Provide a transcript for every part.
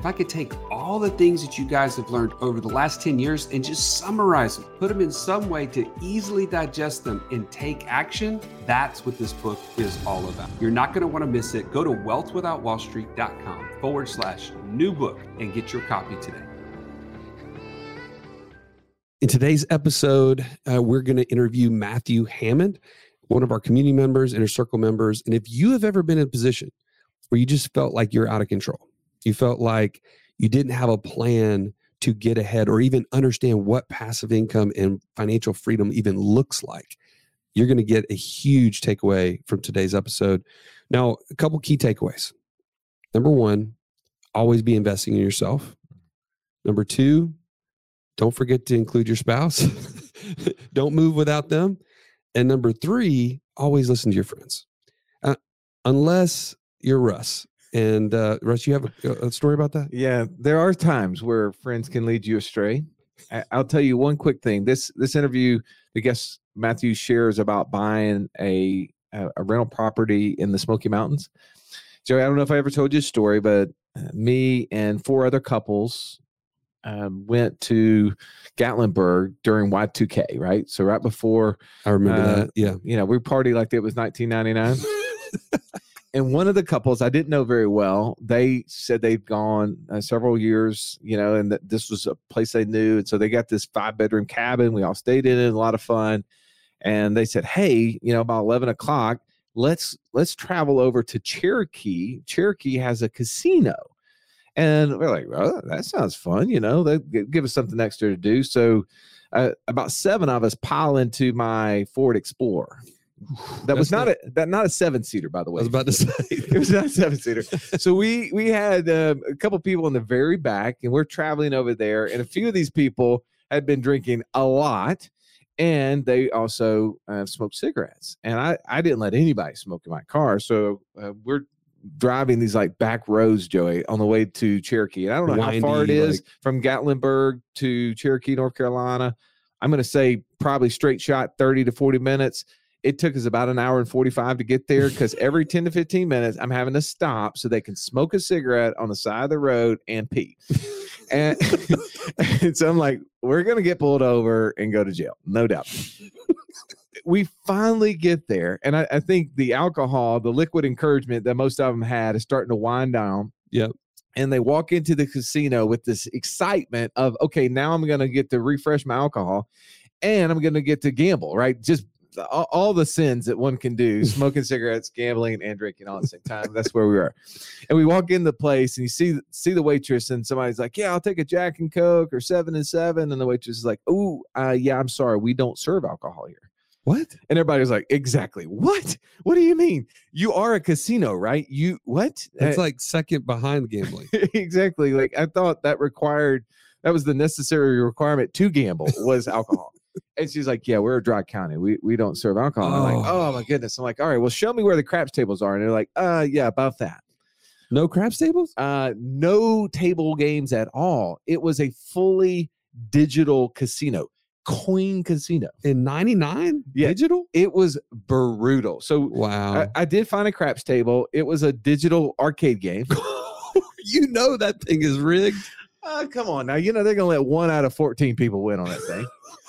if I could take all the things that you guys have learned over the last 10 years and just summarize them, put them in some way to easily digest them and take action, that's what this book is all about. You're not going to want to miss it. Go to wealthwithoutwallstreet.com forward slash new book and get your copy today. In today's episode, uh, we're going to interview Matthew Hammond, one of our community members, inner circle members. And if you have ever been in a position where you just felt like you're out of control, you felt like you didn't have a plan to get ahead or even understand what passive income and financial freedom even looks like. You're going to get a huge takeaway from today's episode. Now, a couple key takeaways. Number one, always be investing in yourself. Number two, don't forget to include your spouse. don't move without them. And number three, always listen to your friends. Uh, unless you're Russ and uh, Russ, you have a, a, story about that? Yeah, there are times where friends can lead you astray. I, will tell you one quick thing. This this interview, the guest Matthew shares about buying a, a, a rental property in the Smoky Mountains. Joey, I don't know if I ever told you a story, but uh, me and four other couples um, went to Gatlinburg during Y2K, right? So right before I remember uh, that. Yeah, you know, we party like it was 1999. and one of the couples I didn't know very well, they said they've gone uh, several years, you know, and that this was a place they knew. And so they got this five bedroom cabin. We all stayed in it, a lot of fun. And they said, Hey, you know, about 11 o'clock, let's, let's travel over to Cherokee. Cherokee has a casino. And we're like, well, that sounds fun. You know, they give us something extra to do. So uh, about seven of us pile into my Ford Explorer that was not, not, a that not a seven seater, by the way. I was about to say it was not a seven seater. so we we had um, a couple people in the very back, and we're traveling over there, and a few of these people had been drinking a lot, and they also uh, smoked cigarettes. And I I didn't let anybody smoke in my car, so uh, we're driving these like back roads, Joey, on the way to Cherokee. And I don't know Windy, how far it is like... from Gatlinburg to Cherokee, North Carolina. I'm going to say probably straight shot 30 to 40 minutes it took us about an hour and 45 to get there because every 10 to 15 minutes i'm having to stop so they can smoke a cigarette on the side of the road and pee. And, and so i'm like we're gonna get pulled over and go to jail no doubt. We finally get there and I, I think the alcohol the liquid encouragement that most of them had is starting to wind down. Yep. And they walk into the casino with this excitement of okay now i'm going to get to refresh my alcohol and i'm going to get to gamble right? Just all, all, the sins that one can do smoking cigarettes gambling and drinking all at the same time that's where we are. And we walk in the place and you see see the waitress and somebody's like yeah i'll take a jack and coke or seven and seven and the waitress is like oh uh, yeah i'm sorry we don't serve alcohol here. What? And everybody's like exactly what? What do you mean? You are a casino right? You what? It's uh, like second behind gambling. Exactly like i thought that required that was the necessary requirement to gamble was alcohol and she's like, "Yeah, we're a dry county. We we don't serve alcohol." Oh. I'm like, "Oh my goodness!" I'm like, "All right, well, show me where the craps tables are." And they're like, "Uh, yeah, about that." No craps tables? Uh, no table games at all. It was a fully digital casino, coin casino in '99. Yeah, digital. It was brutal. So wow, I, I did find a craps table. It was a digital arcade game. you know that thing is rigged. Uh, come on now. You know they're gonna let one out of 14 people win on that thing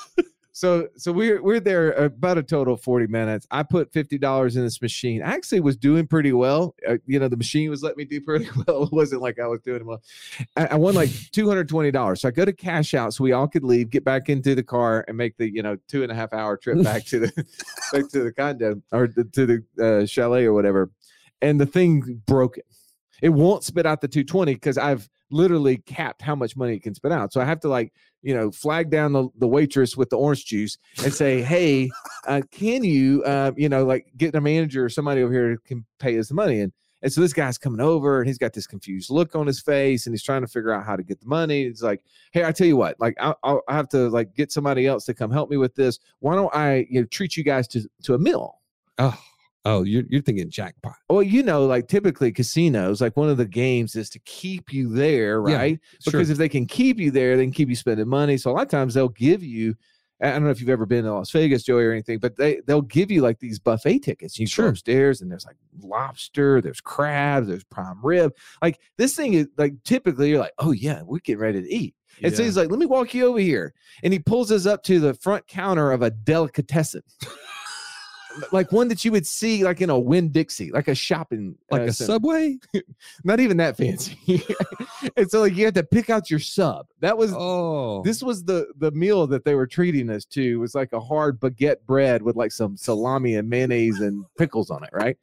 so so we're we're there about a total of 40 minutes. I put $50 in this machine. I actually was doing pretty well. Uh, you know the machine was letting me do pretty well. It wasn't like i was doing well. I, I, won like $220 so i go to cash out so we all could leave get back into the car and make the you know two and a half hour trip back to the back to the condo or the, to the uh, chalet or whatever. And the thing broke it. It won't spit out the 220 because i've literally capped how much money it can spit out. So i have to like you know, flag down the, the waitress with the orange juice and say, hey, uh, can you, uh, you know, like get a manager or somebody over here can pay us the money? And And so this guy's coming over and he's got this confused look on his face and he's trying to figure out how to get the money. He's like, Hey, I tell you what, like I, I'll I have to like get somebody else to come help me with this. Why don't I you know, treat you guys to, to a meal? Oh, oh, you're you're thinking jackpot. Well, you know, like typically casinos, like one of the games is to keep you there, Yeah, right? Sure. Because if they can keep you there, they can keep you spending money. So a lot of times they'll give you. I don't know if you've ever been to Las Vegas, Joey, or anything, but they they'll give you like these buffet tickets. You Sure. go upstairs and there's like lobster, there's crabs, there's prime rib. Like this thing is like typically you're like, oh yeah, we're getting ready to eat. And so he's like, let me walk you over here. And he pulls us up to the front counter of a delicatessen. like one that you would see like in a Winn-Dixie, like a shopping like uh, a center. subway. not even that fancy. and so like you had to pick out your sub. That was Oh, this was the the meal that they were treating us to It was like a hard baguette bread with like some salami and mayonnaise and pickles on it, right?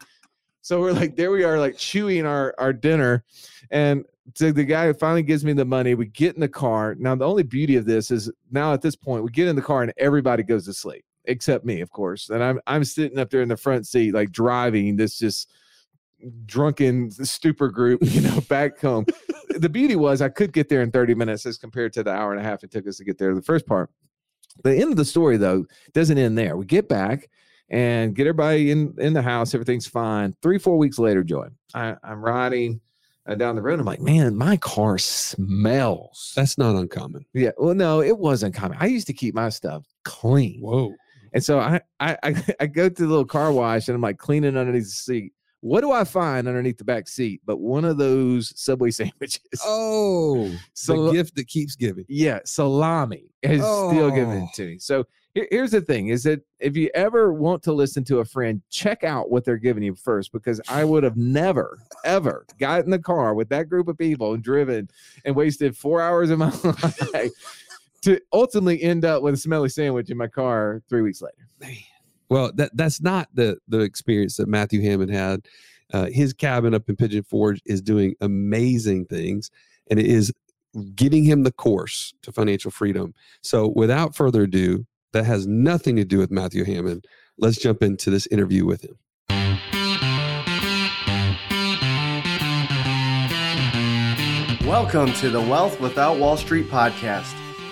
So we're like, there we are, like chewing our our dinner, and so the guy finally gives me the money. We get in the car. Now the only beauty of this is now at this point we get in the car and everybody goes to sleep except me, of course, and I'm I'm sitting up there in the front seat like driving this just drunken stupor group, you know, back home. the beauty was I could get there in 30 minutes as compared to the hour and a half it took us to get there the first part. The end of the story though doesn't end there. We get back and get everybody in in the house. Everything's fine. Three four weeks later, Joey, I, I'm riding uh, down the road. I'm like, man, my car smells. that's not uncommon. yeah. Well, no, it wasn't common. I used to keep my stuff clean. Whoa. And so I, I I go to the little car wash and I'm like cleaning underneath the seat. What do I find underneath the back seat? But one of those Subway sandwiches. Oh, So- the gift that keeps giving. yeah, salami is still given Oh. to me. So here's the thing: is that if you ever want to listen to a friend, check out what they're giving you first, because I would have never, ever got in the car with that group of people and driven and wasted four hours of my life to ultimately end up with a smelly sandwich in my car three weeks later. Man. Well, that that's not the the experience that Matthew Hammond had. Uh, his cabin up in Pigeon Forge is doing amazing things, and it is getting him the course to financial freedom. So, without further ado, that has nothing to do with Matthew Hammond. Let's jump into this interview with him. Welcome to the Wealth Without Wall Street podcast,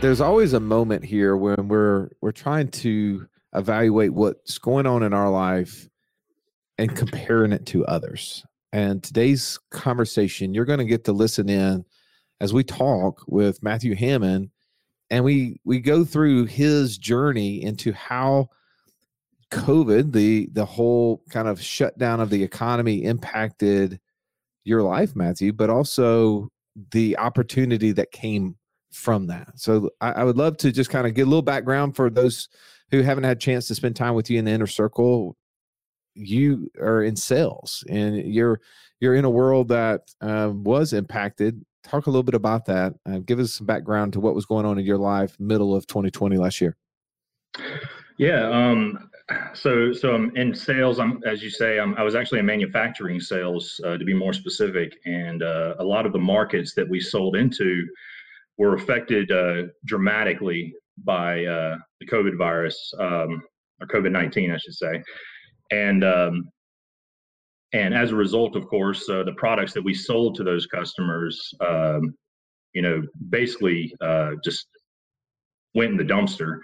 There's always a moment here when we're we're trying to evaluate what's going on in our life and comparing it to others. And today's conversation, you're going to get to listen in as we talk with Matthew Hammond, and we we go through his journey into how COVID, the the whole kind of shutdown of the economy, impacted your life, Matthew, but also the opportunity that came from that. So I, I would love to just kind of get a little background for those who haven't had a chance to spend time with you in the inner circle. You are in sales and you're you're in a world that um, was impacted. Talk a little bit about that. Uh, give us some background to what was going on in your life middle of 2020 last year. Yeah. Um, so, so I'm in sales. I'm, as you say, I'm, I was actually in manufacturing sales, uh, to be more specific. And uh, a lot of the markets that we sold into were affected uh, dramatically by uh, the COVID virus, um, or COVID 19, I should say. And, um, and as a result, of course, uh, the products that we sold to those customers, um, you know, basically uh, just went in the dumpster.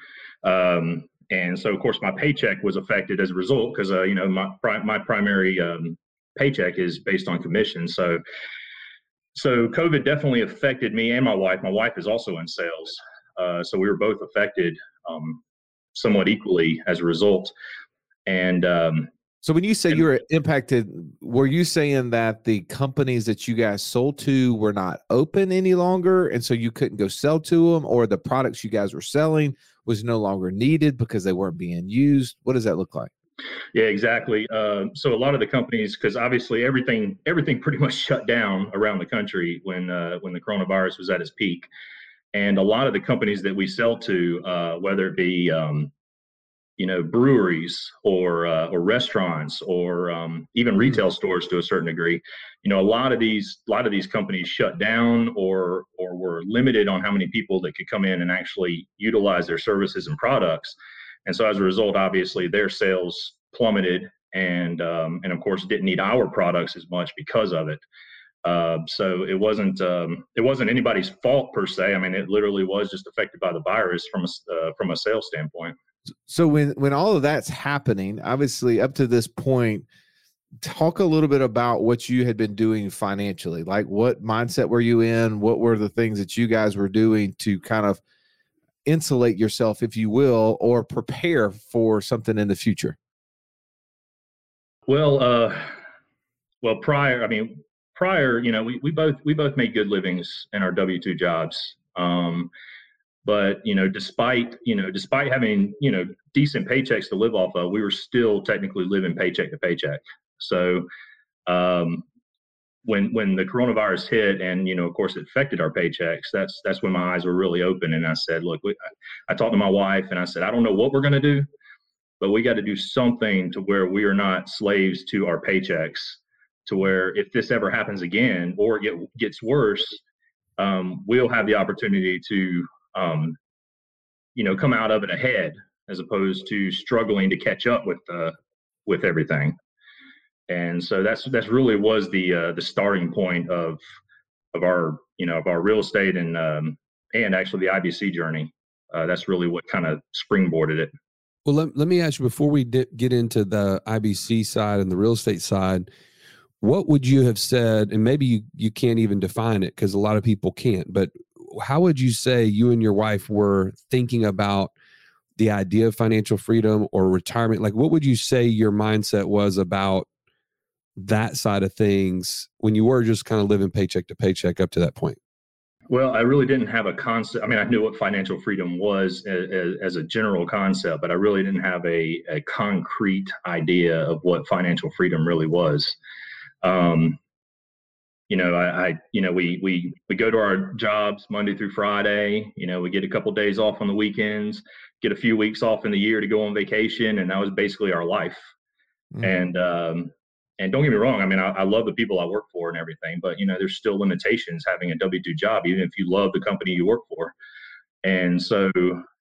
Um, and so, of course, my paycheck was affected as a result because, uh, you know, my pri- my primary um, paycheck is based on commission. So, so COVID definitely affected me and my wife. My wife is also in sales, uh, so we were both affected um, somewhat equally as a result. And um, So when you say And- you were impacted, were you saying that the companies that you guys sold to were not open any longer, and so you couldn't go sell to them, or the products you guys were selling was no longer needed because they weren't being used? What does that look like? Yeah, exactly. Uh, so a lot of the companies, because obviously everything everything pretty much shut down around the country when uh, when the coronavirus was at its peak, and a lot of the companies that we sell to, uh, whether it be um, you know breweries or uh, or restaurants or um, even mm-hmm. retail stores to a certain degree, you know a lot of these a lot of these companies shut down or or were limited on how many people that could come in and actually utilize their services and products and so as a result, obviously their sales plummeted and um, and of course didn't need our products as much because of it. Uh, so it wasn't um, it wasn't anybody's fault per se. I mean, it literally was just affected by the virus from a uh, from a sales standpoint. So when when all of that's happening, obviously up to this point, talk a little bit about what you had been doing financially. Like what mindset were you in? What were the things that you guys were doing to kind of insulate yourself, if you will, or prepare for something in the future? Well, uh, well, prior, I mean, prior, you know, we, we both we both made good livings in our W two jobs. Um, but you know, despite you know, despite having you know decent paychecks to live off of, we were still technically living paycheck to paycheck. So, um, when when the coronavirus hit and you know of course it affected our paychecks that's that's when my eyes were really open. And i said look we, I, talked to my wife and i said i don't know what we're going to do but we got to do something to where we are not slaves to our paychecks to where if this ever happens again or it gets worse um, we'll have the opportunity to um, you know come out of it ahead as opposed to struggling to catch up with uh, with everything and so that's that's really was the uh, the starting point of of our you know of our real estate and um, and actually the IBC journey. Uh, that's really what kind of springboarded it. Well, let, let me ask you before we di- get into the IBC side and the real estate side, what would you have said? And maybe you, you can't even define it because a lot of people can't, but how would you say you and your wife were thinking about the idea of financial freedom or retirement? Like, what would you say your mindset was about that side of things when you were just kind of living paycheck to paycheck up to that point? Well, I really didn't have a concept. I mean, I knew what financial freedom was as, as, a general concept, but I really didn't have a, a concrete idea of what financial freedom really was. Um, you know, I, I, you know, we we we go to our jobs Monday through Friday. You know, we get a couple of days off on the weekends, get a few weeks off in the year to go on vacation, and that was basically our life. Mm-hmm. And um, and don't get me wrong i mean I, I, love the people i work for and everything but you know there's still limitations having a w2 job even if you love the company you work for. And so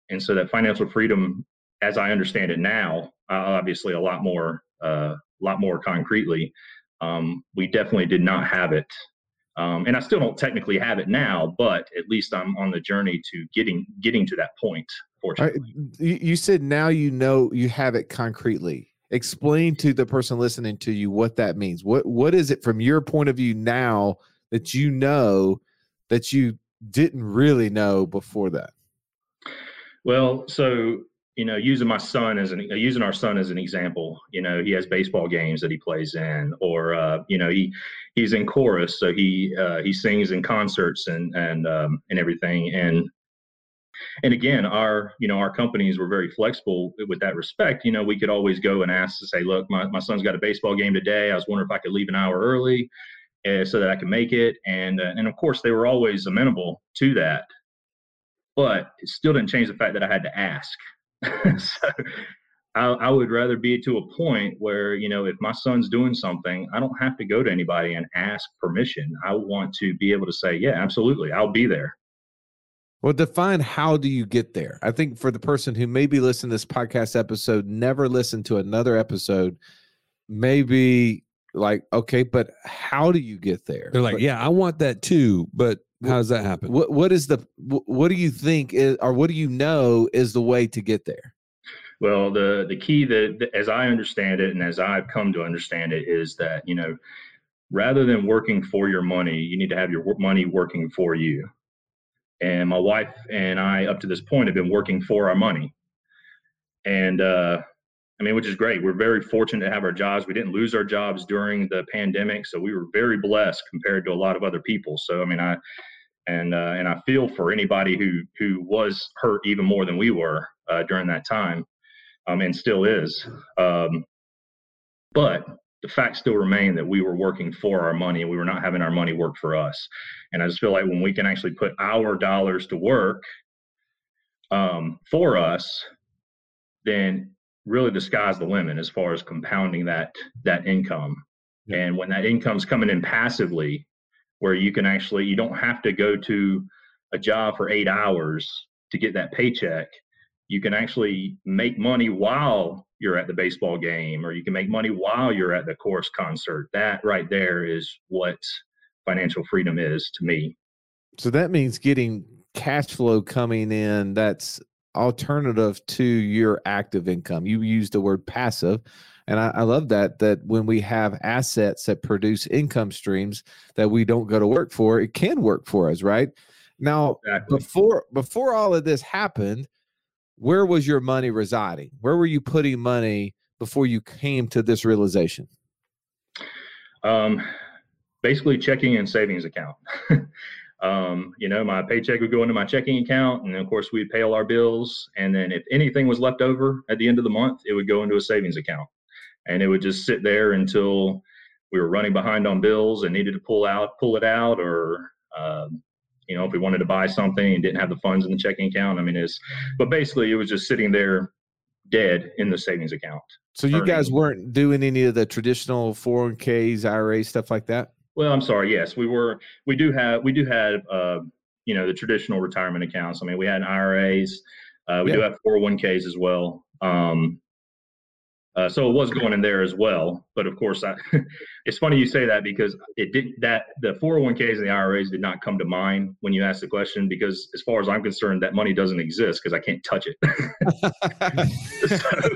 and so that financial freedom as i understand it now uh, obviously a lot more a uh, lot more concretely um, we definitely did not have it. Um, and i still don't technically have it now but at least i'm on the journey to getting getting to that point fortunately. right. you said now you know you have it concretely explain to the person listening to you what that means. What what is it from your point of view now that you know that you didn't really know before that? Well, so you know, using my son as an using our son as an example, you know, he has baseball games that he plays in, or uh, you know, he he's in chorus, so he uh, he sings in concerts and and um, and everything, and and again our you know our companies were very flexible with that respect. You know we could always go and ask to say look my, my son's got a baseball game today. I was wondering if i could leave an hour early uh, so that i can make it. And uh, and of course they were always amenable to that. But it still didn't change the fact that i had to ask. So I, I would rather be to a point where you know if my son's doing something i don't have to go to anybody and ask permission. I want to be able to say yeah absolutely i'll be there well, define how do you get there? I think for the person who maybe listened to this podcast episode, never listened to another episode, maybe like, okay, but how do you get there? They're like, but, yeah, I want that too, but how does that happen? What what is the what do you think is or what do you know is the way to get there? Well, the the key that as I understand it and as I've come to understand it is that, you know, rather than working for your money, you need to have your money working for you. And my wife and I, up to this point, have been working for our money. And uh, I mean, which is great. We're very fortunate to have our jobs. We didn't lose our jobs during the pandemic, so we were very blessed compared to a lot of other people. So I mean, I and uh, and I feel for anybody who who was hurt even more than we were uh, during that time. um, and still is. Um, but the fact still remain that we were working for our money and we were not having our money work for us. And I just feel like when we can actually put our dollars to work um, for us, then really the sky's the limit as far as compounding that that income. Yeah. And when that income's coming in passively, where you can actually you don't have to go to a job for eight hours to get that paycheck you can actually make money while you're at the baseball game or you can make money while you're at the chorus concert that right there is what financial freedom is to me. So that means getting cash flow coming in that's alternative to your active income. You use the word passive and I, I, love that that when we have assets that produce income streams that we don't go to work for it can work for us right? Now exactly. before before all of this happened where was your money residing? Where were you putting money before you came to this realization? Um, basically, checking and savings account. um, you know, my paycheck would go into my checking account, and of course, we'd pay all our bills. And then, if anything was left over at the end of the month, it would go into a savings account, and it would just sit there until we were running behind on bills and needed to pull out, pull it out, or um, you know, if we wanted to buy something and didn't have the funds in the checking account. I mean, it's, but basically it was just sitting there dead in the savings account. So you guys weren't doing any of the traditional 401ks, IRA stuff like that? Well, I'm sorry. Yes, we were. We do have. We do have. Uh, you know, the traditional retirement accounts. I mean, we had IRAs. Uh, we yeah. do have 401ks as well. Um, uh, so it was going in there as well. But of course, I, it's funny you say that because it did that the 401ks and the IRAs did not come to mind when you asked the question because as far as I'm concerned, that money doesn't exist because I can't touch it.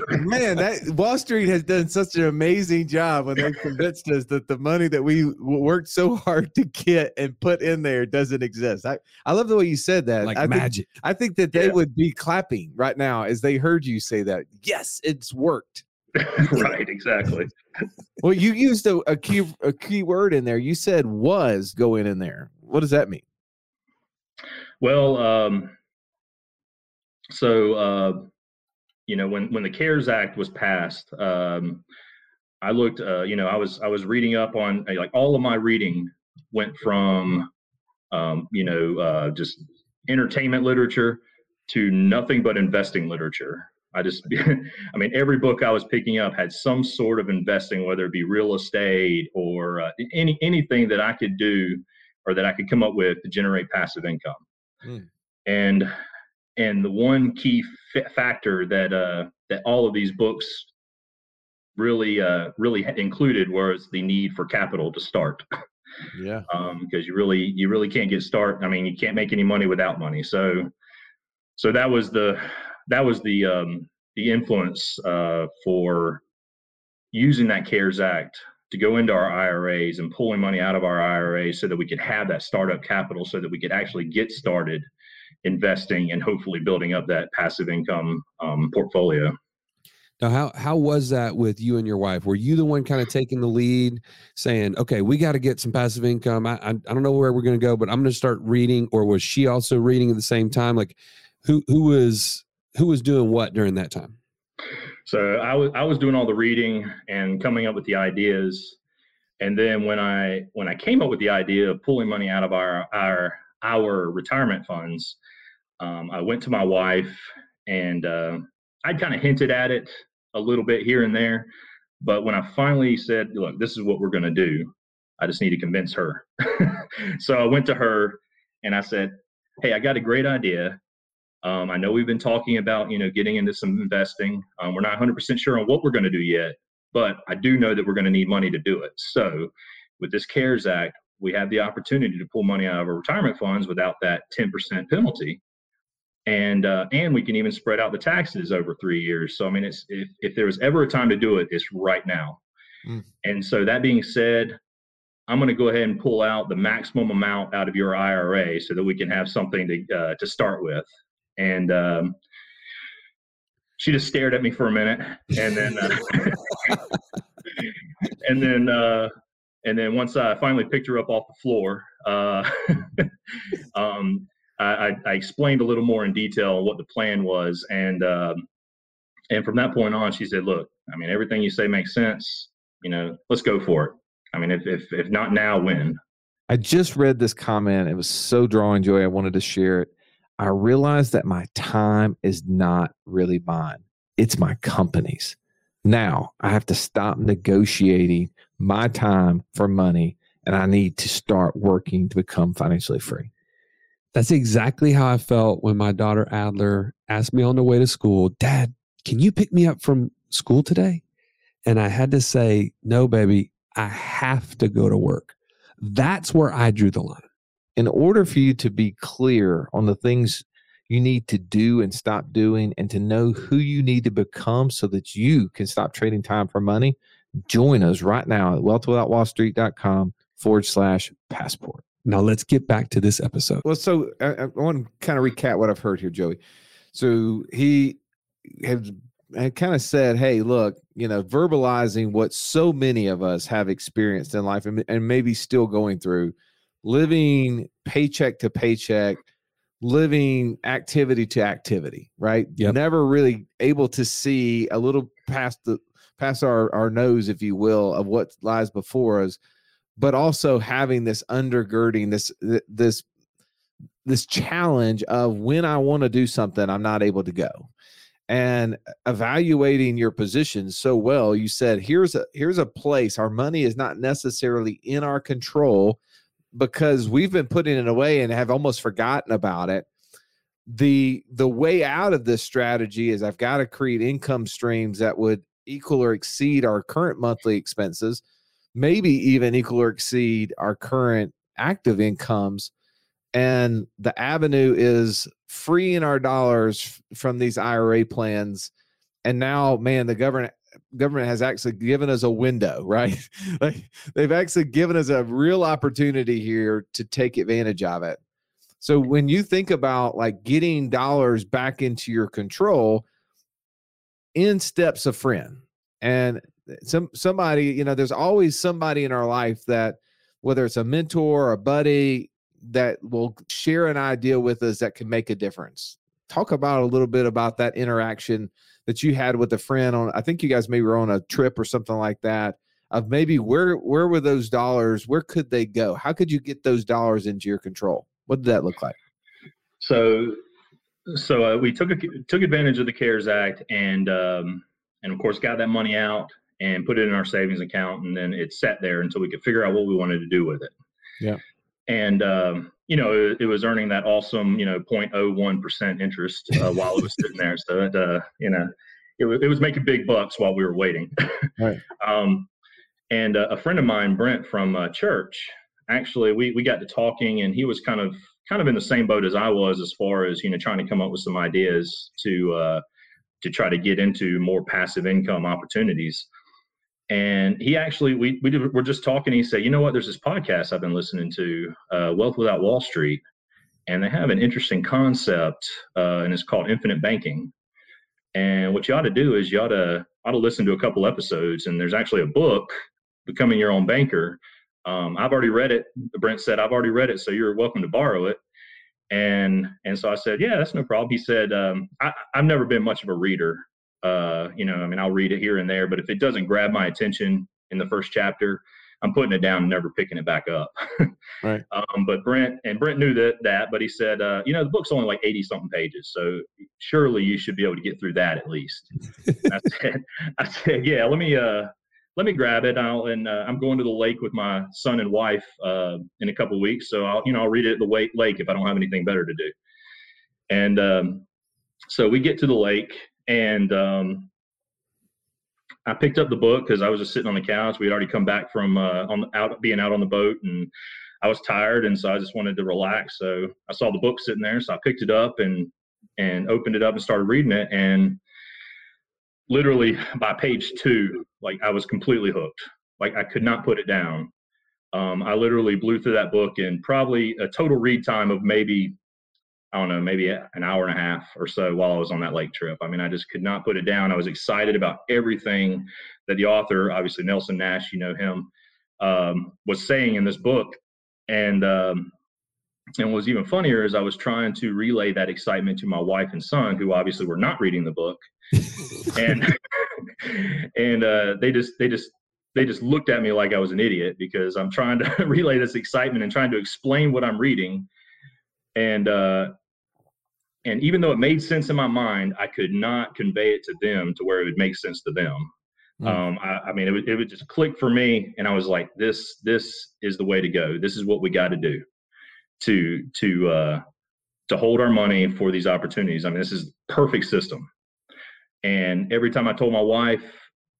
Man, that Wall Street has done such an amazing job when they convinced us that the money that we worked so hard to get and put in there doesn't exist. I, I love the way you said that. Like I magic. Think, I think that they yeah. would be clapping right now as they heard you say that. Yes, it's worked. right, exactly. well, you used a, a key a key word in there. You said was going in there. What does that mean? Well, um, so uh, you know when when the CARES Act was passed, um, I looked. Uh, you know, I was I was reading up on like all of my reading went from um, you know uh, just entertainment literature to nothing but investing literature. I just, I mean, every book I was picking up had some sort of investing, whether it be real estate or uh, any anything that I could do or that I could come up with to generate passive income. Mm. And and the one key f- factor that uh, that all of these books really uh, really included was the need for capital to start. Yeah. Um, because you really you really can't get started. I mean, you can't make any money without money. So so that was the that was the um, the influence uh, for using that CARES Act to go into our IRAs and pulling money out of our IRAs so that we could have that startup capital so that we could actually get started investing and hopefully building up that passive income um, portfolio. Now, how how was that with you and your wife? Were you the one kind of taking the lead, saying, "Okay, we got to get some passive income"? I, I, I don't know where we're going to go, but I'm going to start reading. Or was she also reading at the same time? Like, who who was who was doing what during that time? So I was I was doing all the reading and coming up with the ideas, and then when I when I came up with the idea of pulling money out of our our our retirement funds, um, I went to my wife and uh, I'd kind of hinted at it a little bit here and there, but when I finally said, "Look, this is what we're going to do," I just need to convince her. so I went to her and I said, "Hey, I got a great idea. Um, I know we've been talking about, you know, getting into some investing. Um, we're not 100% sure on what we're going to do yet, but I do know that we're going to need money to do it. So, with this CARES Act, we have the opportunity to pull money out of our retirement funds without that 10% penalty, and uh, and we can even spread out the taxes over three years. So, I mean, it's if if there was ever a time to do it, it's right now. Mm. And so, that being said, I'm going to go ahead and pull out the maximum amount out of your IRA so that we can have something to uh, to start with and um, she just stared at me for a minute, and then uh, and then uh, and then once I finally picked her up off the floor, uh, um, I, I, explained a little more in detail what the plan was, and um, and from that point on, she said, "Look, I mean, everything you say makes sense. You know, let's go for it. I mean, if if if not now, when?" I just read this comment. It was so drawing joy. I wanted to share it. I realized that my time is not really mine. It's my company's. Now I have to stop negotiating my time for money and I need to start working to become financially free. That's exactly how I felt when my daughter Adler asked me on the way to school, Dad, can you pick me up from school today? And I had to say, No, baby, I have to go to work. That's where I drew the line. In order for you to be clear on the things you need to do and stop doing and to know who you need to become so that you can stop trading time for money, join us right now at wealthwithoutwallstreet.com forward slash passport. Now let's get back to this episode. Well, so uh, uh, I, I want to kind of recap what I've heard here, Joey. So he has uh, had kind of said, "Hey, look, you know, verbalizing what so many of us have experienced in life, and, and maybe still going through, living paycheck to paycheck, living activity to activity, right? Yep. Never really able to see a little past the past our our nose, if you will, of what lies before us." but also having this undergirding this this this challenge of when I want to do something, I'm not able to go. And evaluating your position so well, you said here's a here's a place. Our money is not necessarily in our control because we've been putting it away and have almost forgotten about it. The the way out of this strategy is I've got to create income streams that would equal or exceed our current monthly expenses maybe even equal or exceed our current active incomes. And the avenue is freeing our dollars from these IRA plans. And now, man, the government government has actually given us a window, right? like they've actually given us a real opportunity here to take advantage of it. So when you think about like getting dollars back into your control, in steps a friend. And eh, some somebody you know there's always somebody in our life that whether it's a mentor or a buddy that will share an idea with us that can make a difference talk about a little bit about that interaction that you had with a friend on i think you guys maybe were on a trip or something like that of maybe where where were those dollars where could they go how could you get those dollars into your control what did that look like so so uh, we took a, took advantage of the cares act and um, and of course got that money out and put it in our savings account, and then it sat there until we could figure out what we wanted to do with it. Yeah. And um, you know, it, it, was earning that awesome, you know, 0.01 percent interest uh, while it was sitting there. So it, uh, you know, it, was, it was making big bucks while we were waiting. right. Um, and uh, a friend of mine, Brent from uh, church, actually, we we got to talking, and he was kind of kind of in the same boat as I was as far as you know trying to come up with some ideas to uh, to try to get into more passive income opportunities and he actually we we did, we're just talking he said you know what? There's this podcast i've been listening to uh, wealth without wall street and they have an interesting concept uh, and it's called infinite banking. And what you ought to do is you ought to ought to listen to a couple episodes and there's actually a book becoming your own banker. Um, i've already read it brent said i've already read it so you're welcome to borrow it. And and so i said yeah that's no problem. He said um, I, i've never been much of a reader uh, you know, I mean, I'll read it here and there, but if it doesn't grab my attention in the first chapter, I'm putting it down and never picking it back up. right. Um, but Brent and Brent knew that that, but he said, uh, you know, the book's only like 80 something pages, so surely you should be able to get through that at least. I said, I said, yeah, let me uh, let me grab it. I'll and uh, I'm going to the lake with my son and wife uh, in a couple weeks, so I'll you know I'll read it at the lake if I don't have anything better to do. And um, so we get to the lake and um, I picked up the book because I was just sitting on the couch. We had already come back from uh, on out being out on the boat, and I was tired, and so I just wanted to relax. So I saw the book sitting there, so I picked it up and and opened it up and started reading it. And literally by page two, like I was completely hooked. Like I could not put it down. Um, I literally blew through that book in probably a total read time of maybe I don't know, maybe an hour and a half or so while I was on that lake trip. I mean, I just could not put it down. I was excited about everything that the author, obviously Nelson Nash, you know him, um, was saying in this book. And um, and what was even funnier is I was trying to relay that excitement to my wife and son, who obviously were not reading the book, and and uh, they just they just they just looked at me like I was an idiot because I'm trying to relay this excitement and trying to explain what I'm reading, and uh, and even though it made sense in my mind, I could not convey it to them to where it would make sense to them. Mm. Um, I, I, mean, it would, it would just click for me, and I was like, "This, this is the way to go. This is what we got to do to to uh, to hold our money for these opportunities. I mean, this is perfect system." And every time I told my wife,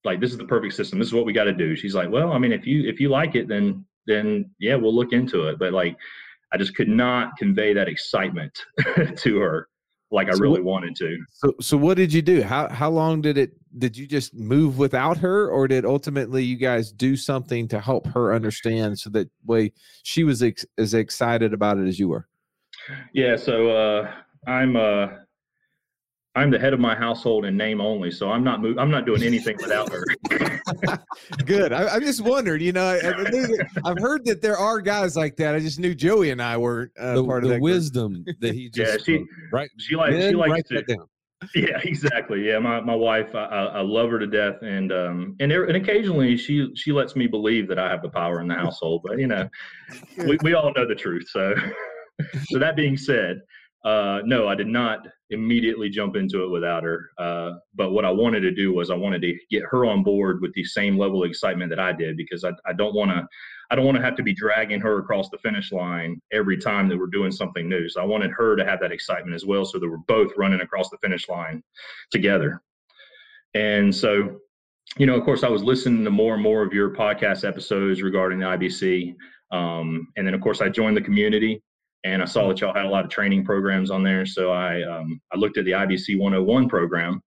like, "This is the perfect system. This is what we got to do," she's like, "Well, I mean, if you if you like it, then then yeah, we'll look into it." But like, I just could not convey that excitement to her like I so really what, wanted to. So so what did you do? How how long did it did you just move without her or did ultimately you guys do something to help her understand so that way she was ex- as excited about it as you were? Yeah, so uh I'm uh I'm the head of my household in name only, so I'm not I'm not doing anything without her. Good. I, I, just wondered. You know, I, have heard that there are guys like that. I just knew Joey and I were uh, the, part of the that wisdom group. that he just yeah she right she likes she likes to yeah exactly yeah my, my wife I, I love her to death and um and and occasionally she she lets me believe that I have the power in the household but you know we, we all know the truth so so that being said uh, no, I did not immediately jump into it without her. Uh, but what I wanted to do was I wanted to get her on board with the same level of excitement that I did because I, I don't want to I don't want to have to be dragging her across the finish line every time that we're doing something new. So I wanted her to have that excitement as well, so that we're both running across the finish line together. And so, you know, of course, I was listening to more and more of your podcast episodes regarding the IBC. Um, and then, of course, I joined the community and I saw that y'all had a lot of training programs on there. So I um, I looked at the IBC 101 program,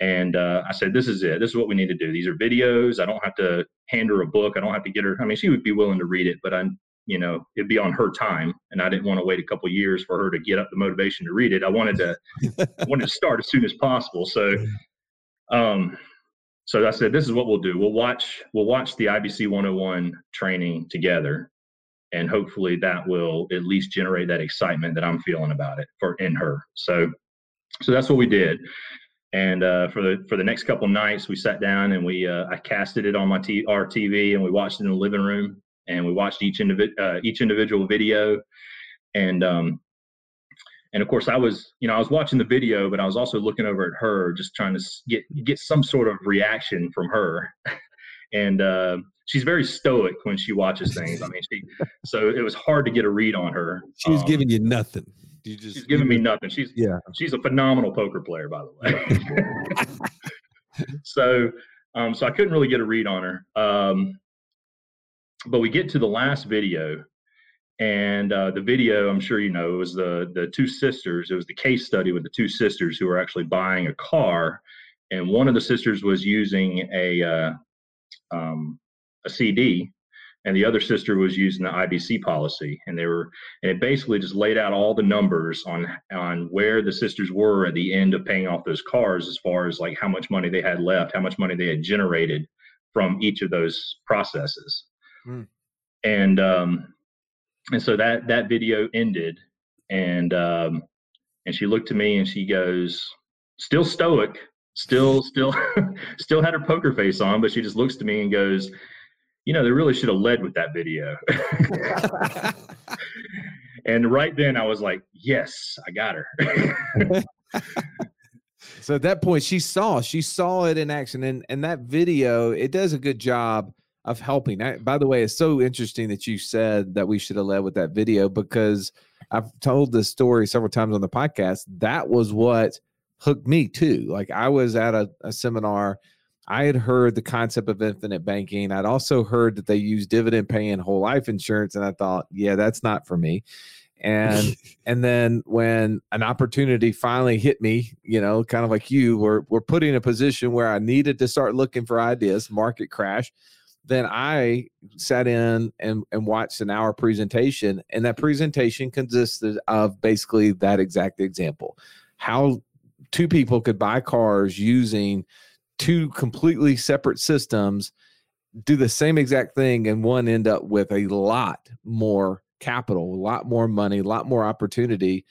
and uh, I said, "This is it. This is what we need to do. These are videos. I don't have to hand her a book. I don't have to get her. I mean, she would be willing to read it, but I, you know, it'd be on her time, and I didn't want to wait a couple years for her to get up the motivation to read it. I wanted to I wanted to start as soon as possible. So, um, so I said, this is what we'll do. We'll watch we'll watch the IBC 101 training together and hopefully that will at least generate that excitement that I'm feeling about it for in her. So, so that's what we did. And uh, for the for the next couple nights, we sat down and we uh, I casted it on my t- our TV and we watched it in the living room and we watched each individual uh, each individual video and um, and of course I was you know I was watching the video, but I was also looking over at her, just trying to get get some sort of reaction from her. and uh, she's very stoic when she watches things. I mean, she so it was hard to get a read on her. She was um, giving you nothing. You just she's giving me nothing. She's yeah. She's a phenomenal poker player, by the way. so um, so I couldn't really get a read on her. Um, but we get to the last video, and uh, the video I'm sure you know it was the the two sisters. It was the case study with the two sisters who were actually buying a car, and one of the sisters was using a uh, um, a CD, and the other sister was using the IBC policy, and they were and it basically just laid out all the numbers on on where the sisters were at the end of paying off those cars, as far as like how much money they had left, how much money they had generated from each of those processes, hmm. and um, and so that that video ended, and um, and she looked to me and she goes, still stoic, still still still had her poker face on but she just looks to me and goes you know they really should have led with that video. And right then i was like yes i got her. So at that point she saw she saw it in action and and that video it does a good job of helping. I, by the way it's so interesting that you said that we should have led with that video because i've told this story several times on the podcast. That was what hooked me too. Like I was at a, a seminar. I had heard the concept of infinite banking. I'd also heard that they use dividend paying whole life insurance, and I thought, yeah, that's not for me. And and then when an opportunity finally hit me, you know, kind of like you, were were put in a position where I needed to start looking for ideas. Market crash. Then I sat in and, and watched an hour presentation, and that presentation consisted of basically that exact example. How two people could buy cars using two completely separate systems do the same exact thing and one end up with a lot more capital, a lot more money, a lot more opportunity.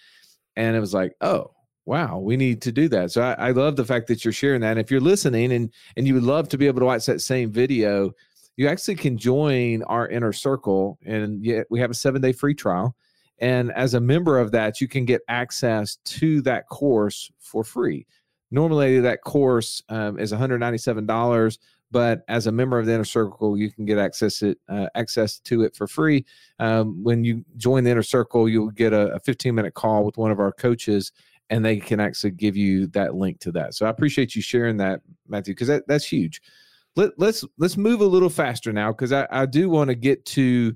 And it was like, oh, wow, we need to do that. So I, I love the fact that you're sharing that. And if you're listening and and you would love to be able to watch that same video, you actually can join our inner circle and yet we have a seven day free trial. And as a member of that, you can get access to that course for free. Normally, that course um, is $197, but as a member of the inner circle, you can get access it uh, access to it for free. Um, when you join the inner circle, you'll get a, a 15 minute call with one of our coaches and they can actually give you that link to that. So I appreciate you sharing that, Matthew, because that, that's huge. Let, let's let's move a little faster now because I, I do want to get to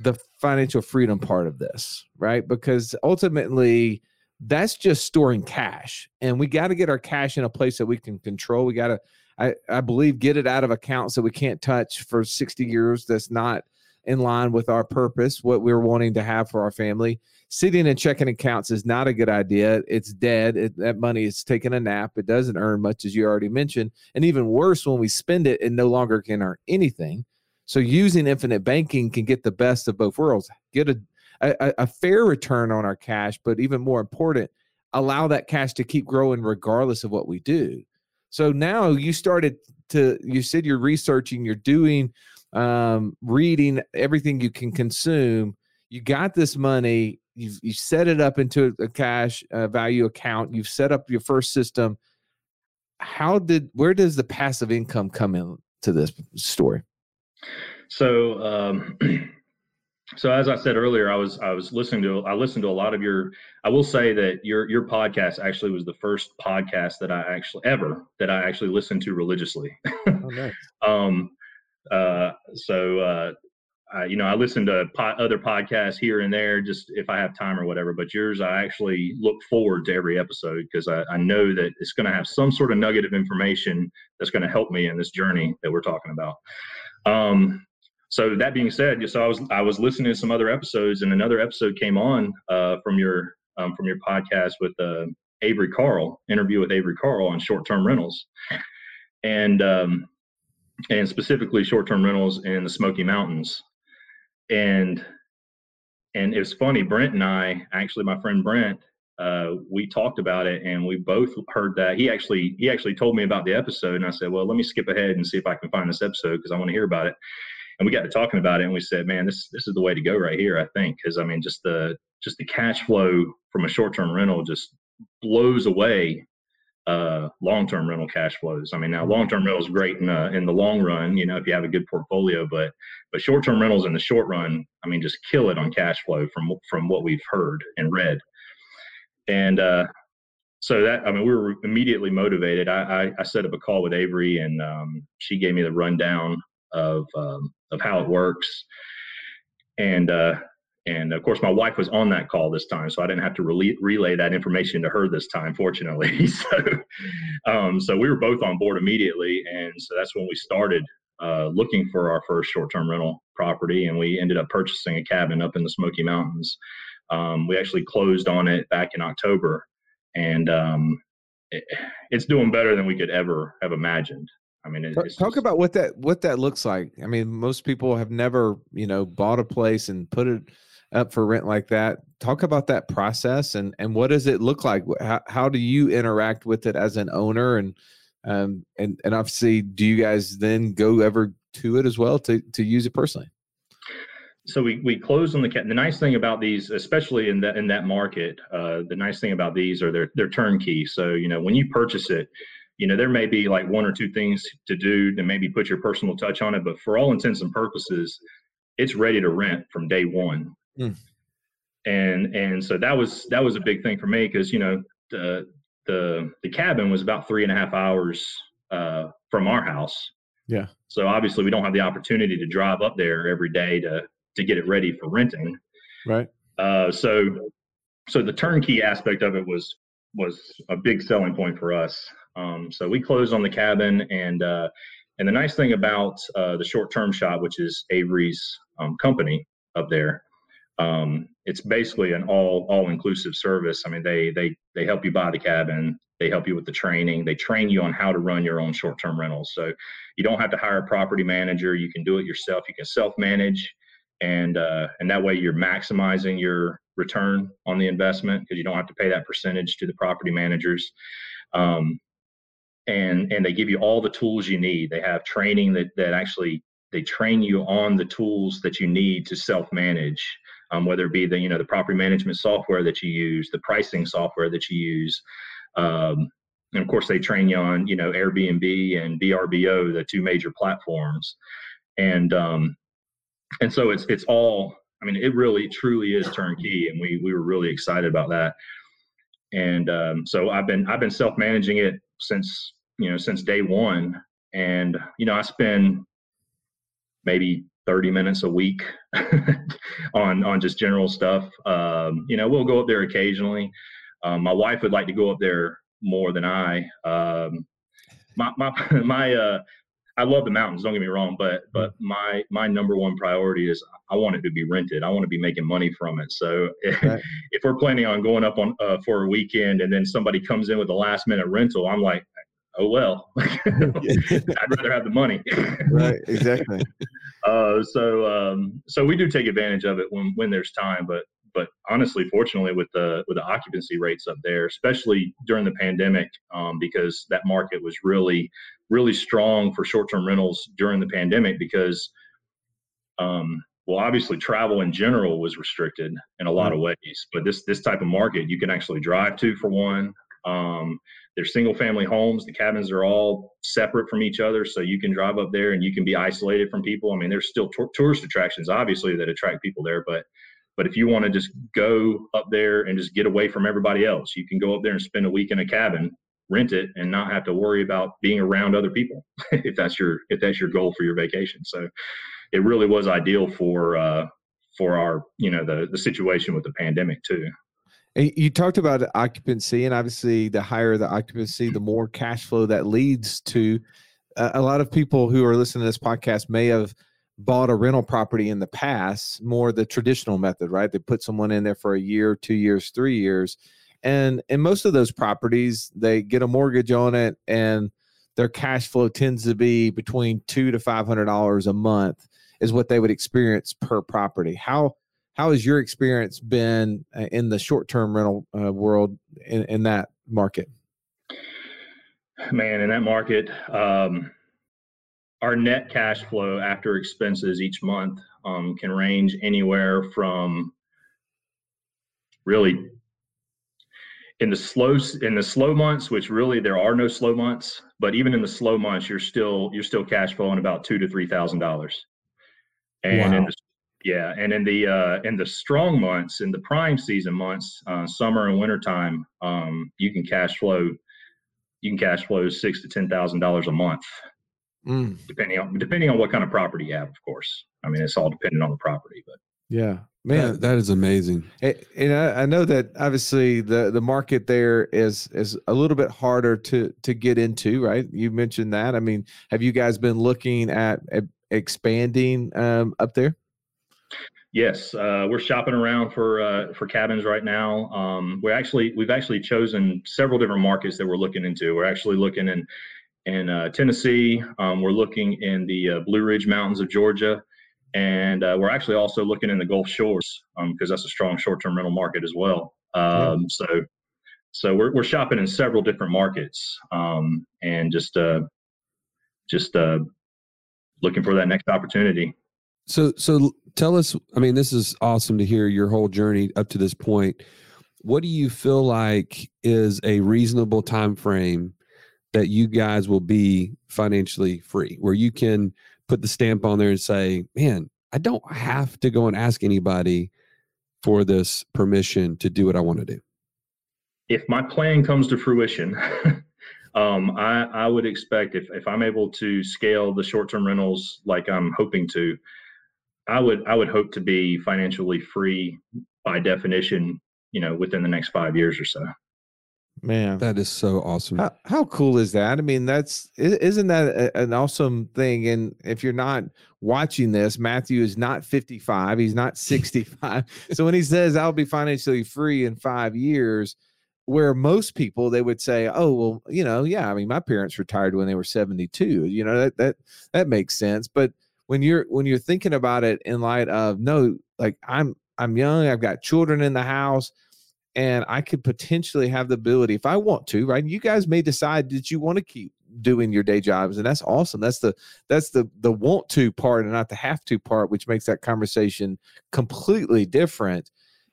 the financial freedom part of this, right? Because ultimately, that's just storing cash, and we got to get our cash in a place that we can control. We got to, I, I believe, get it out of accounts that we can't touch for sixty years. That's not in line with our purpose, what we're wanting to have for our family. Sitting in checking accounts is not a good idea. It's dead. It, that money is taking a nap. It doesn't earn much, as you already mentioned. And even worse, when we spend it, it no longer can earn anything. So using infinite banking can get the best of both worlds. Get a, a, a fair return on our cash, but even more important, allow that cash to keep growing regardless of what we do. So now you started to, you said you're researching, you're doing um, reading everything you can consume. You got this money. You've you set it up into a cash uh, value account. You've set up your first system. How did where does the passive income come into this story? So, um, so as I said earlier, I was I was listening to I listened to a lot of your. I will say that your your podcast actually was the first podcast that I actually ever that I actually listened to religiously. Oh, nice. um, uh, so, uh, I, you know, I listen to po- other podcasts here and there, just if I have time or whatever. But yours, I actually look forward to every episode because I, I, know that it's going to have some sort of nugget of information that's going to help me in this journey that we're talking about. Um, so that being said, so I was I was listening to some other episodes, and another episode came on uh, from your um, from your podcast with uh, Avery Carl, interview with Avery Carl on short term rentals, and um, and specifically short-term rentals in the Smoky Mountains. And and it was funny. Brent and I, actually, my friend Brent, uh, we talked about it, and we both heard that he actually he actually told me about the episode, and I said, well, let me skip ahead and see if I can find this episode because I want to hear about it. And we got to talking about it, and we said, man, this this is the way to go right here. I think because I mean, just the just the cash flow from a short-term rental just blows away uh, long-term rental cash flows. I mean, now long-term rental is great in, uh, in the long run, you know, if you have a good portfolio, but but short-term rentals in the short run, I mean, just kill it on cash flow from from what we've heard and read. And uh, so that I mean, we were immediately motivated. I, I, I set up a call with Avery, and um, she gave me the rundown of um, of how it works. And uh, and of course, my wife was on that call this time, so I didn't have to relay, relay that information to her this time, fortunately. so, um, so we were both on board immediately, and so that's when we started uh, looking for our first short-term rental property, and we ended up purchasing a cabin up in the Smoky Mountains. Um, we actually closed on it back in October, and um, it, it's doing better than we could ever have imagined. I mean, talk, talk about what that what that looks like. I mean, most people have never, you know, bought a place and put it up for rent like that talk about that process and and what does it look like how, how do you interact with it as an owner and um and and obviously do you guys then go ever to it as well to to use it personally so we, we close on the the nice thing about these especially in that in that market uh, the nice thing about these are they're they're turnkey so you know when you purchase it you know there may be like one or two things to do to maybe put your personal touch on it but for all intents and purposes it's ready to rent from day one Mm. And and so that was that was a big thing for me because you know the the the cabin was about three and a half hours uh, from our house. Yeah. So obviously we don't have the opportunity to drive up there every day to to get it ready for renting. Right. Uh, so so the turnkey aspect of it was was a big selling point for us. Um, so we closed on the cabin and uh, and the nice thing about uh, the short term shop, which is Avery's um, company up there, um, it's basically an all all inclusive service. I mean, they they they help you buy the cabin, they help you with the training, they train you on how to run your own short term rentals. So you don't have to hire a property manager. You can do it yourself. You can self manage. And uh, and that way you're maximizing your return on the investment because you don't have to pay that percentage to the property managers. Um, and and they give you all the tools you need. They have training that that actually they train you on the tools that you need to self manage. Um, whether it be the you know the property management software that you use, the pricing software that you use, um, and of course they train you on you know Airbnb and VRBO, the two major platforms, and um, and so it's it's all. I mean, it really truly is turnkey, and we we were really excited about that. And um, so I've been I've been self managing it since you know since day one, and you know I spend maybe 30 minutes a week on on just general stuff. Um, you know, we'll go up there occasionally. Um, my wife would like to go up there more than I. Um, my my my uh, I love the mountains. Don't get me wrong, but but my my number one priority is I want it to be rented. I want to be making money from it. So right. if we're planning on going up on uh, for a weekend and then somebody comes in with a last minute rental, I'm like, oh well, I'd rather have the money. right, exactly. Uh, so um, so we do take advantage of it when when there's time, but but honestly, fortunately, with the with the occupancy rates up there, especially during the pandemic, um, because that market was really really strong for short term rentals during the pandemic because. Um, well, obviously, travel in general was restricted in a lot of ways, but this this type of market you can actually drive to for one. Um, they're single family homes. The cabins are all separate from each other, so you can drive up there and you can be isolated from people. I mean, there's still t- tourist attractions, obviously, that attract people there, but but if you want to just go up there and just get away from everybody else, you can go up there and spend a week in a cabin, rent it, and not have to worry about being around other people if that's your if that's your goal for your vacation. So it really was ideal for uh, for our you know the the situation with the pandemic too. You talked about occupancy, and obviously, the higher the occupancy, the more cash flow that leads to. Uh, a lot of people who are listening to this podcast may have bought a rental property in the past, more the traditional method, right? They put someone in there for a year, two years, three years, and in most of those properties, they get a mortgage on it, and their cash flow tends to be between two to five hundred dollars a month, is what they would experience per property. How how has your experience been uh, in the short term rental uh, world in, in, that market? Man, in that market, um, our net cash flow after expenses each month um, can range anywhere from really in the slow in the slow months which really there are no slow months but even in the slow months you're still you're still cash flowing about two to three thousand dollars and wow. in the yeah, and in the uh, in the strong months, in the prime season months, uh, summer and winter time, um, you can cash flow. You can cash flow six to ten thousand dollars a month, mm. depending on depending on what kind of property you have. Of course, I mean it's all dependent on the property, but yeah, man, that, that is amazing. And I, I, know that obviously the the market there is is a little bit harder to to get into, right? You mentioned that. I mean, have you guys been looking at, at expanding um, up there? Yes, uh, we're shopping around for uh, for cabins right now. Um, we actually we've actually chosen several different markets that we're looking into. We're actually looking in in uh, Tennessee. Um, we're looking in the uh, Blue Ridge Mountains of Georgia, and uh, we're actually also looking in the Gulf Shores because um, that's a strong short term rental market as well. Um, so so we're we're shopping in several different markets um, and just uh, just looking for that next opportunity. So, so tell us. I mean, this is awesome to hear your whole journey up to this point. What do you feel like is a reasonable time frame that you guys will be financially free, where you can put the stamp on there and say, "Man, I don't have to go and ask anybody for this permission to do what I want to do." If my plan comes to fruition, um, I, I would expect if, if I'm able to scale the short term rentals like I'm hoping to, I would I would hope to be financially free by definition, you know, within the next five years or so. Man, that is so awesome. How, how cool is that? I mean, that's isn't that a, an awesome thing? And if you're not watching this, Matthew is not 55; he's not 65. so when he says I'll be financially free in five years, where most people they would say, "Oh, well, you know, yeah, I mean, my parents retired when they were 72. You know, that that that makes sense." But when you're when you're thinking about it in light of no, like I'm I'm young, I've got children in the house, and I could potentially have the ability if I want to, right? You guys may decide that you want to keep doing your day jobs and that's awesome. That's the that's the the want to part and not the have to part which makes that conversation completely different.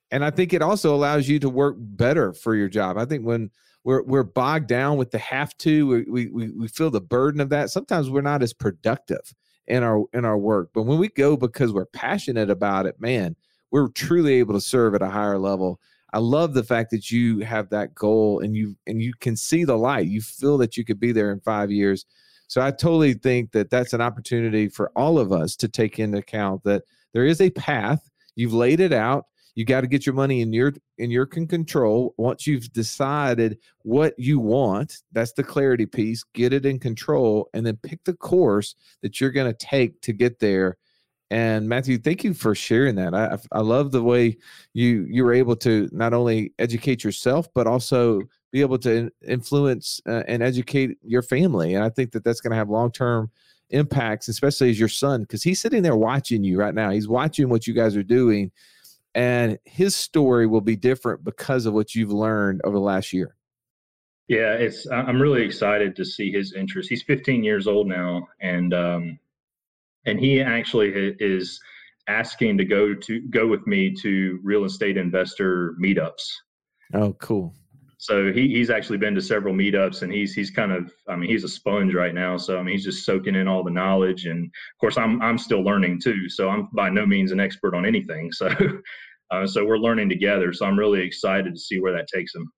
And i think it also allows you to work better for your job. I think when we're we're bogged down with the have to we we we feel the burden of that sometimes we're not as productive in our in our work. But when we go because we're passionate about it man we're truly able to serve at a higher level I love the fact that you have that goal and you and you can see the light. You feel that you could be there in 5 years. So I totally think that that's an opportunity for all of us to take into account that there is a path. You've laid it out. You got to get your money in your in your control. Once you've decided what you want, that's the clarity piece. Get it in control, and then pick the course that you're going to take to get there and Matthew, thank you for sharing that. I I love the way you you were able to not only educate yourself but also be able to influence uh, and educate your family. And I think that that's going to have long term impacts, especially as your son, because he's sitting there watching you right now. He's watching what you guys are doing, and his story will be different because of what you've learned over the last year. Yeah, it's. I'm really excited to see his interest. He's 15 years old now, and um, and he actually is asking to go to go with me to real estate investor meetups. Oh, cool. So he, he's actually been to several meetups and he's he's kind of I mean he's a sponge right now. So I mean he's just soaking in all the knowledge and of course I'm I'm still learning too. So I'm by no means an expert on anything. So uh, so we're learning together. So I'm really excited to see where that takes him.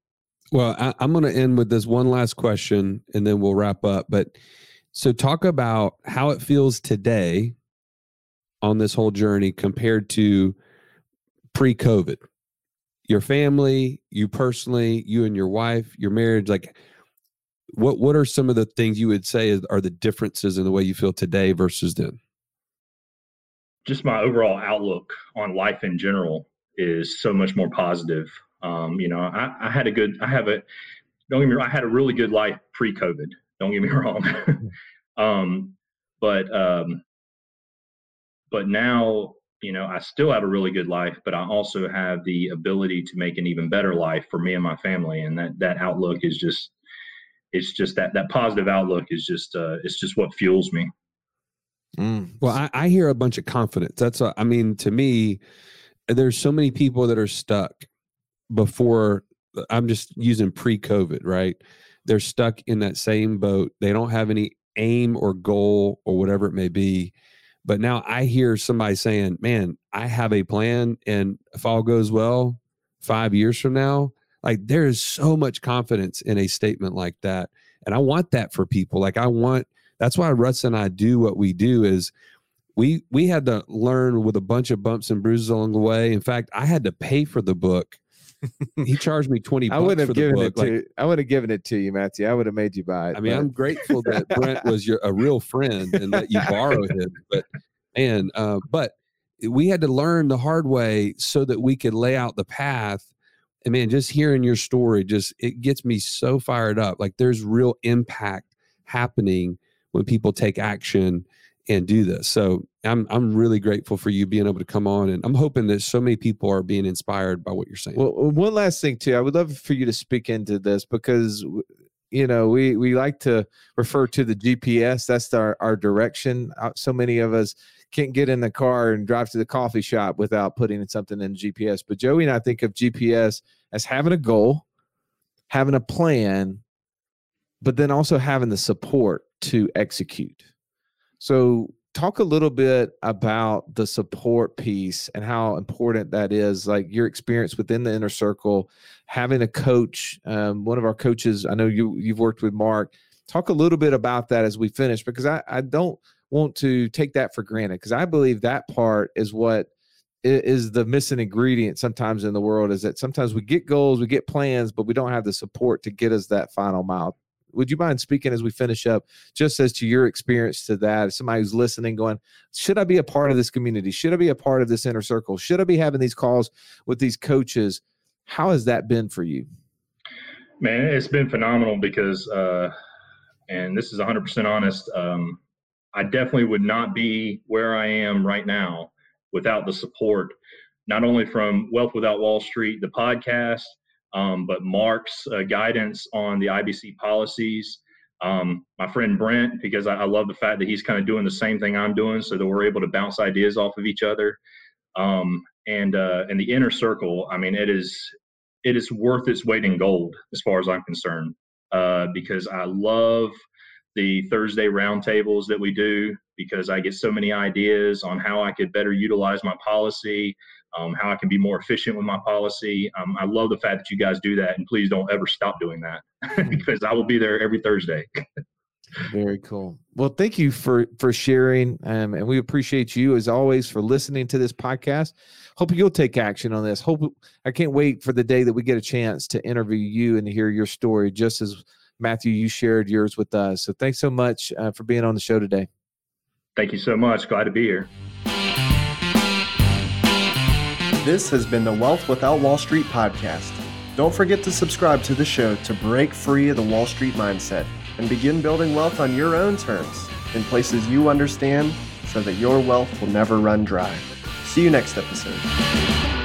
Well, I, I'm going to end with this one last question and then we'll wrap up. But so, talk about how it feels today on this whole journey compared to pre COVID. Your family, you personally, you and your wife, your marriage, like what what are some of the things you would say are the differences in the way you feel today versus then? Just my overall outlook on life in general is so much more positive. Um, you know, I, I had a good, I have a, don't get me wrong, I had a really good life pre COVID. Don't get me wrong. um, but um, but now you know I still have a really good life, but I also have the ability to make an even better life for me and my family, and that that outlook is just it's just that that positive outlook is just uh, it's just what fuels me. Mm. Well, I, I hear a bunch of confidence. That's a, I mean, to me, there's so many people that are stuck before. I'm just using pre-COVID, right? They're stuck in that same boat. They don't have any aim or goal or whatever it may be. But now I hear somebody saying, man, I have a plan. And if all goes well, five years from now, like there is so much confidence in a statement like that. And I want that for people. Like I want, that's why Russ and I do what we do is we we had to learn with a bunch of bumps and bruises along the way. In fact, I had to pay for the book he charged me 20 I would have given it to I would have given it to you, Matthew. I would have made you buy it. I mean, but. I'm grateful that Brent was your a real friend and that you borrowed it. But man, uh, but we had to learn the hard way so that we could lay out the path. And man, just hearing your story just it gets me so fired up. Like there's real impact happening when people take action and do this. So I'm I'm really grateful for you being able to come on, and I'm hoping that so many people are being inspired by what you're saying. Well, one last thing too, I would love for you to speak into this because you know we we like to refer to the GPS. That's our our direction. Uh, so many of us can't get in the car and drive to the coffee shop without putting something in GPS. But Joey and I think of GPS as having a goal, having a plan, but then also having the support to execute. So talk a little bit about the support piece and how important that is like your experience within the inner circle having a coach um, one of our coaches i know you you've worked with mark. Talk a little bit about that as we finish because i, I don't want to take that for granted because i believe that part is what is the missing ingredient sometimes in the world is that sometimes we get goals we get plans but we don't have the support to get us that final mile would you mind speaking as we finish up, just as to your experience to that? Somebody who's listening, going, should I be a part of this community? Should I be a part of this inner circle? Should I be having these calls with these coaches? How has that been for you? Man, it's been phenomenal because, uh, and this is 100% honest. Um, I definitely would not be where I am right now without the support, not only from Wealth Without Wall Street, the podcast, um, but Mark's uh, guidance on the IBC policies. Um, my friend Brent, because I, I, love the fact that he's kind of doing the same thing I'm doing, so that we're able to bounce ideas off of each other. Um, and uh, and the inner circle, I mean, it is it is worth its weight in gold as far as I'm concerned, uh, because I love the Thursday roundtables that we do because I get so many ideas on how I could better utilize my policy, um, how I can be more efficient with my policy. Um, I love the fact that you guys do that, and please don't ever stop doing that because I will be there every Thursday. Very cool. Well, thank you for for sharing, um, and we appreciate you as always for listening to this podcast. Hope you'll take action on this. Hope I can't wait for the day that we get a chance to interview you and to hear your story, just as Matthew you shared yours with us. So thanks so much uh, for being on the show today. Thank you so much. Glad to be here. This has been the Wealth Without Wall Street podcast. Don't forget to subscribe to the show to break free of the Wall Street mindset and begin building wealth on your own terms in places you understand so that your wealth will never run dry. See you next episode.